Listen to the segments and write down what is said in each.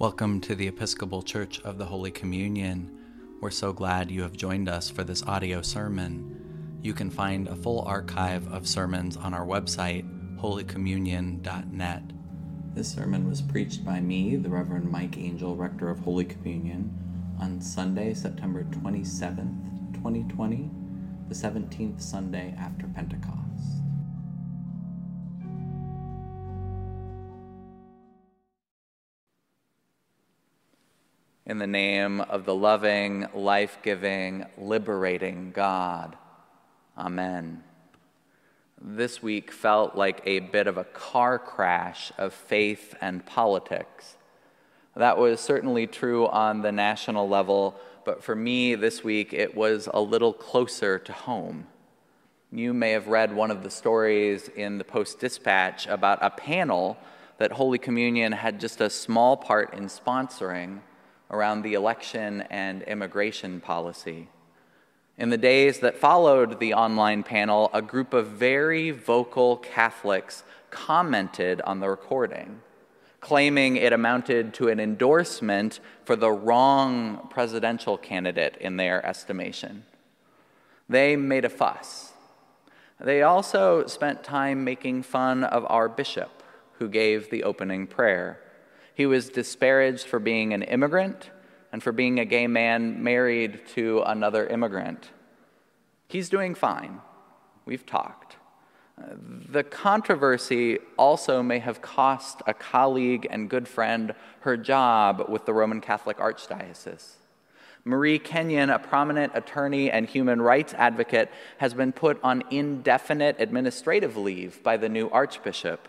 Welcome to the Episcopal Church of the Holy Communion. We're so glad you have joined us for this audio sermon. You can find a full archive of sermons on our website, holycommunion.net. This sermon was preached by me, the Reverend Mike Angell, Rector of Holy Communion, on Sunday, September 27th, 2020, the 17th Sunday after Pentecost. In the name of the loving, life giving, liberating God. Amen. This week felt like a bit of a car crash of faith and politics. That was certainly true on the national level, but for me this week it was a little closer to home. You may have read one of the stories in the Post Dispatch about a panel that Holy Communion had just a small part in sponsoring around the election and immigration policy. In the days that followed the online panel, a group of very vocal Catholics commented on the recording, claiming it amounted to an endorsement for the wrong presidential candidate in their estimation. They made a fuss. They also spent time making fun of our bishop, who gave the opening prayer. He was disparaged for being an immigrant and for being a gay man married to another immigrant. He's doing fine. We've talked. The controversy also may have cost a colleague and good friend her job with the Roman Catholic Archdiocese. Marie Kenyon, a prominent attorney and human rights advocate, has been put on indefinite administrative leave by the new Archbishop.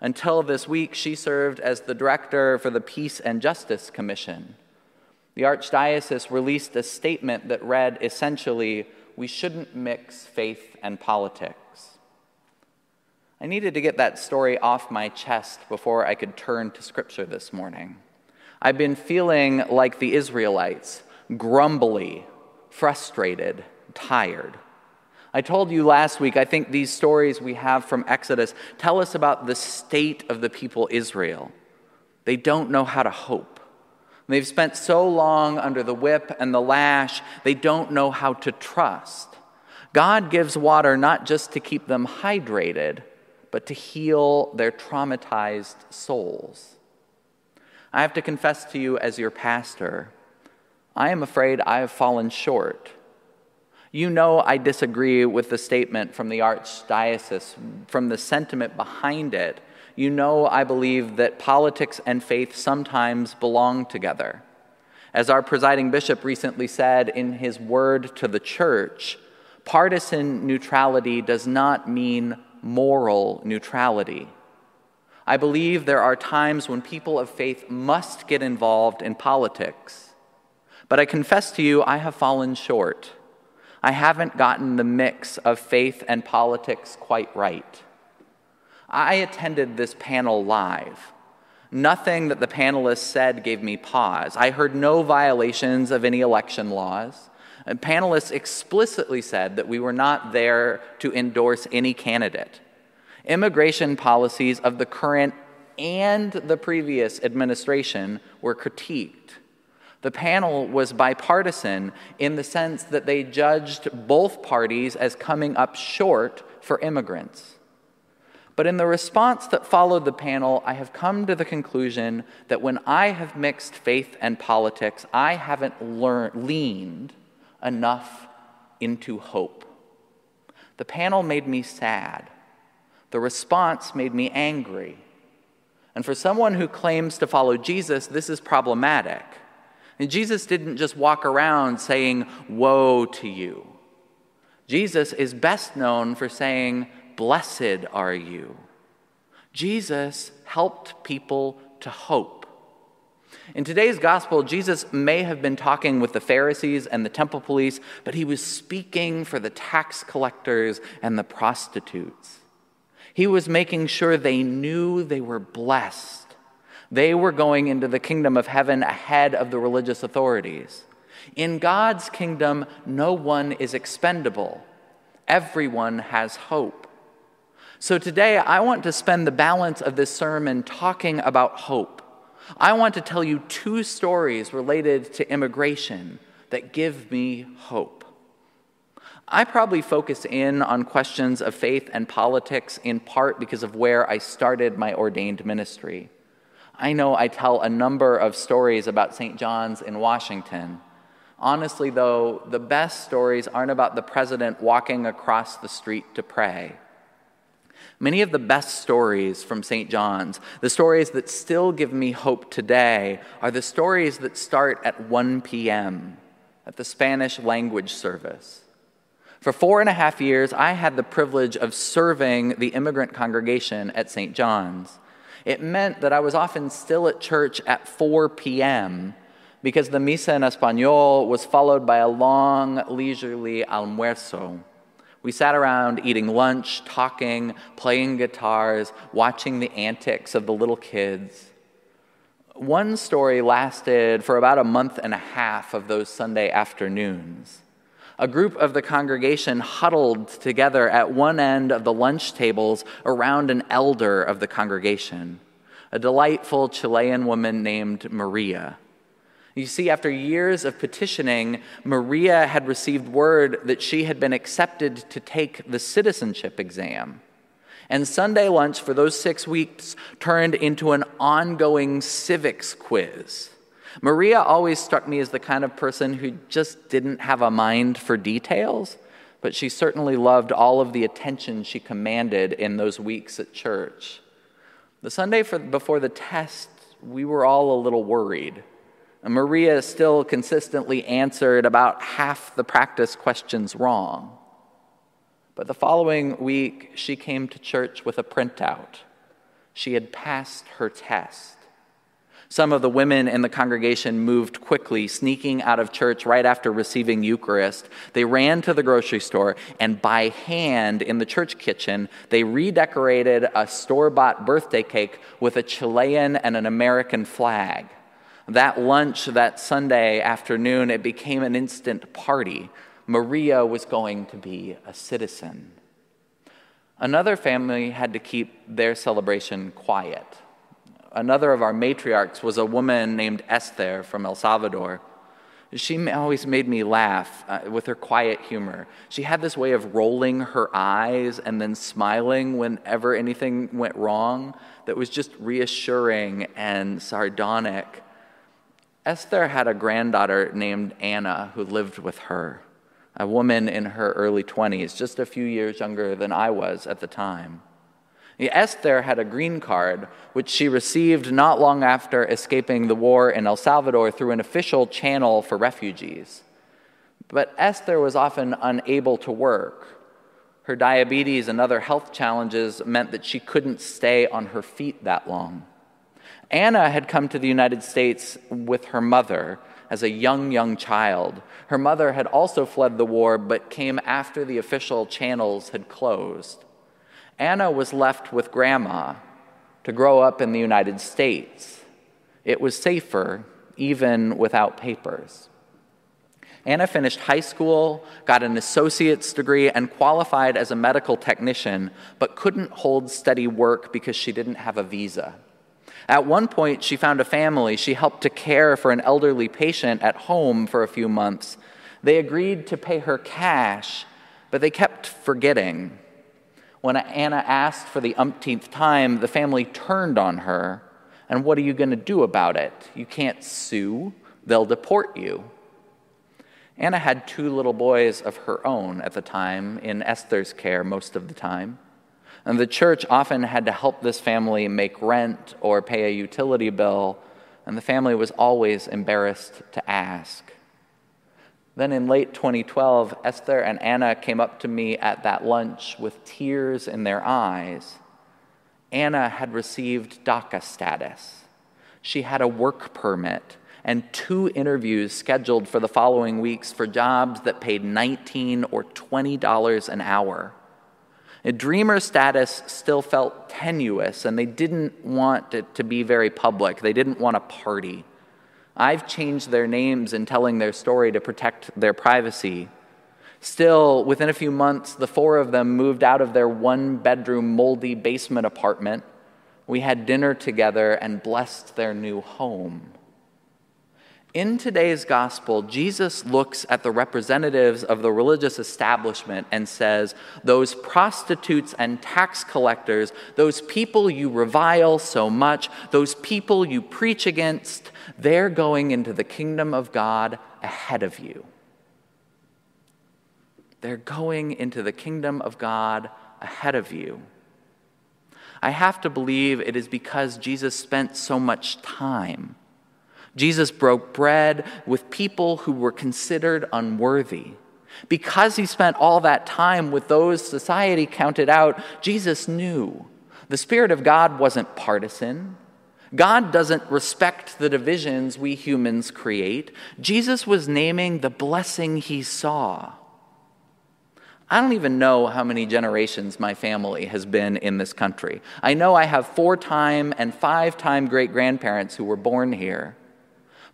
Until this week, she served as the director for the Peace and Justice Commission. The Archdiocese released a statement that read essentially, We shouldn't mix faith and politics. I needed to get that story off my chest before I could turn to Scripture this morning. I've been feeling like the Israelites, grumbly, frustrated, tired. I told you last week, I think these stories we have from Exodus tell us about the state of the people Israel. They don't know how to hope. They've spent so long under the whip and the lash, they don't know how to trust. God gives water not just to keep them hydrated, but to heal their traumatized souls. I have to confess to you as your pastor, I am afraid I have fallen short. You know I disagree with the statement from the Archdiocese, from the sentiment behind it. You know I believe that politics and faith sometimes belong together. As our presiding bishop recently said in his word to the church, partisan neutrality does not mean moral neutrality. I believe there are times when people of faith must get involved in politics. But I confess to you, I have fallen short. I haven't gotten the mix of faith and politics quite right. I attended this panel live. Nothing that the panelists said gave me pause. I heard no violations of any election laws. And panelists explicitly said that we were not there to endorse any candidate. Immigration policies of the current and the previous administration were critiqued. The panel was bipartisan in the sense that they judged both parties as coming up short for immigrants. But in the response that followed the panel, I have come to the conclusion that when I have mixed faith and politics, I haven't learned, leaned enough into hope. The panel made me sad. The response made me angry. And for someone who claims to follow Jesus, this is problematic. And Jesus didn't just walk around saying, Woe to you. Jesus is best known for saying, Blessed are you. Jesus helped people to hope. In today's gospel, Jesus may have been talking with the Pharisees and the temple police, but he was speaking for the tax collectors and the prostitutes. He was making sure they knew they were blessed they were going into the kingdom of heaven ahead of the religious authorities. In God's kingdom, no one is expendable, everyone has hope. So today, I want to spend the balance of this sermon talking about hope. I want to tell you two stories related to immigration that give me hope. I probably focus in on questions of faith and politics in part because of where I started my ordained ministry. I know I tell a number of stories about St. John's in Washington. Honestly, though, the best stories aren't about the president walking across the street to pray. Many of the best stories from St. John's, the stories that still give me hope today, are the stories that start at 1 p.m. at the Spanish language service. For four and a half years, I had the privilege of serving the immigrant congregation at St. John's. It meant that I was often still at church at 4 p.m. because the Misa en Espanol was followed by a long, leisurely almuerzo. We sat around eating lunch, talking, playing guitars, watching the antics of the little kids. One story lasted for about a month and a half of those Sunday afternoons. A group of the congregation huddled together at one end of the lunch tables around an elder of the congregation, a delightful Chilean woman named Maria. You see, after years of petitioning, Maria had received word that she had been accepted to take the citizenship exam. And Sunday lunch for those six weeks turned into an ongoing civics quiz. Maria always struck me as the kind of person who just didn't have a mind for details, but she certainly loved all of the attention she commanded in those weeks at church. The Sunday for, before the test, we were all a little worried. And Maria still consistently answered about half the practice questions wrong. But the following week, she came to church with a printout. She had passed her test. Some of the women in the congregation moved quickly, sneaking out of church right after receiving Eucharist. They ran to the grocery store, and by hand in the church kitchen, they redecorated a store bought birthday cake with a Chilean and an American flag. That lunch that Sunday afternoon, it became an instant party. Maria was going to be a citizen. Another family had to keep their celebration quiet another of our matriarchs was a woman named Esther from El Salvador. She always made me laugh uh, with her quiet humor. She had this way of rolling her eyes and then smiling whenever anything went wrong that was just reassuring and sardonic. Esther had a granddaughter named Anna who lived with her, a woman in her early 20s, just a few years younger than I was at the time. Esther had a green card, which she received not long after escaping the war in El Salvador through an official channel for refugees. But Esther was often unable to work. Her diabetes and other health challenges meant that she couldn't stay on her feet that long. Anna had come to the United States with her mother as a young, young child. Her mother had also fled the war, but came after the official channels had closed. Anna was left with grandma to grow up in the United States. It was safer, even without papers. Anna finished high school, got an associate's degree, and qualified as a medical technician, but couldn't hold steady work because she didn't have a visa. At one point, she found a family. She helped to care for an elderly patient at home for a few months. They agreed to pay her cash, but they kept forgetting. When Anna asked for the umpteenth time, the family turned on her. And what are you going to do about it? You can't sue, they'll deport you. Anna had two little boys of her own at the time, in Esther's care most of the time. And the church often had to help this family make rent or pay a utility bill, and the family was always embarrassed to ask. Then in late 2012, Esther and Anna came up to me at that lunch with tears in their eyes. Anna had received DACA status. She had a work permit and two interviews scheduled for the following weeks for jobs that paid 19 or $20 an hour. A dreamer status still felt tenuous, and they didn't want it to be very public. They didn't want a party. I've changed their names in telling their story to protect their privacy. Still, within a few months, the four of them moved out of their one bedroom, moldy basement apartment We had dinner together and blessed their new home. In today's gospel, Jesus looks at the representatives of the religious establishment and says, Those prostitutes and tax collectors, those people you revile so much, those people you preach against, they're going into the kingdom of God ahead of you. They're going into the kingdom of God ahead of you. I have to believe it is because Jesus spent so much time. Jesus broke bread with people who were considered unworthy. Because he spent all that time with those society counted out, Jesus knew the Spirit of God wasn't partisan. God doesn't respect the divisions we humans create. Jesus was naming the blessing he saw. I don't even know how many generations my family has been in this country. I know I have four time and five time great grandparents who were born here.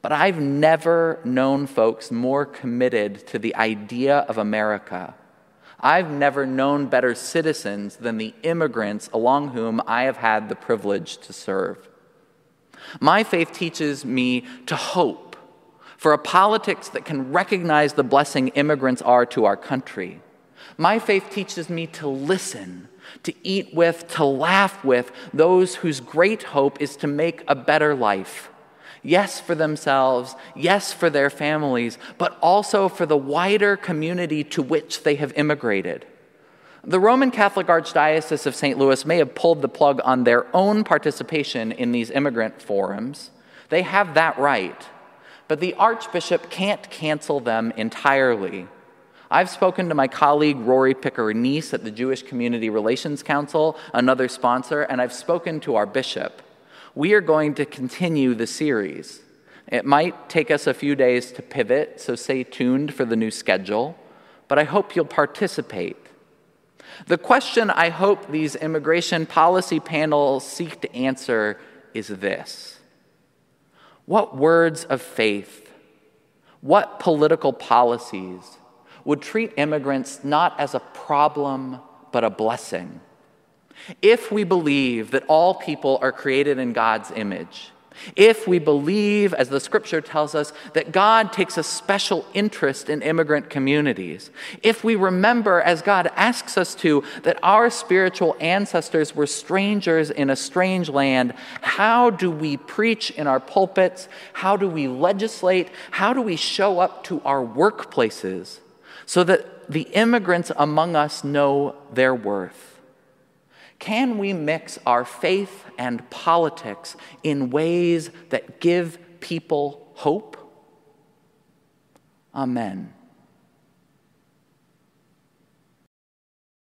But I've never known folks more committed to the idea of America. I've never known better citizens than the immigrants along whom I have had the privilege to serve. My faith teaches me to hope for a politics that can recognize the blessing immigrants are to our country my faith teaches me to listen, to eat with, to laugh with those whose great hope is to make a better life. Yes, for themselves, yes, for their families, but also for the wider community to which they have immigrated. The Roman Catholic Archdiocese of St. Louis may have pulled the plug on their own participation in these immigrant forums. They have that right. But the Archbishop can't cancel them entirely. I've spoken to my colleague Rori Picker-Neiss at the Jewish Community Relations Council, another sponsor, and I've spoken to our bishop. We are going to continue the series. It might take us a few days to pivot, so stay tuned for the new schedule, but I hope you'll participate. The question I hope these immigration policy panels seek to answer is this What words of faith, what political policies, would treat immigrants not as a problem, but a blessing. If we believe that all people are created in God's image, if we believe, as the scripture tells us, that God takes a special interest in immigrant communities, if we remember, as God asks us to, that our spiritual ancestors were strangers in a strange land, how do we preach in our pulpits? How do we legislate? How do we show up to our workplaces so that the immigrants among us know their worth? Can we mix our faith and politics in ways that give people hope? Amen.